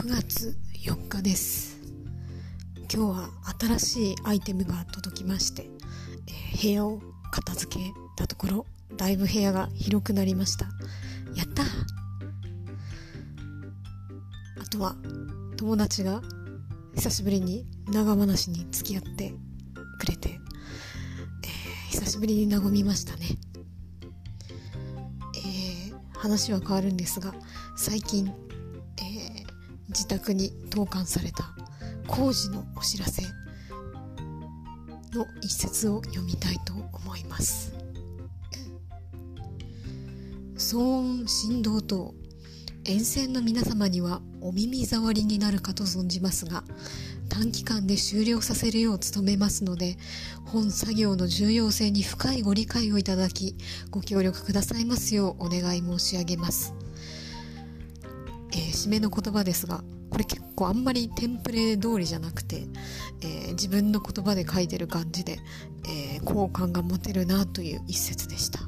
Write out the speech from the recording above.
9月4日です。今日は新しいアイテムが届きまして、えー、部屋を片付けたところだいぶ部屋が広くなりました。やったあとは友達が久しぶりに長話に付き合ってくれて、えー、久しぶりに和みましたね。え、話は変わるんですが最近自宅に投函された。工事のお知らせの一節を読みたいと思います。騒音振動等沿線の皆様にはお耳障りになるかと存じますが短期間で終了させるよう努めますので本作業の重要性に深いご理解をいただきご協力くださいますようお願い申し上げます。えー、締めの言葉ですがこれ結構あんまりテンプレ通りじゃなくて、えー、自分の言葉で書いてる感じで、え、好感が持てるなという一節でした。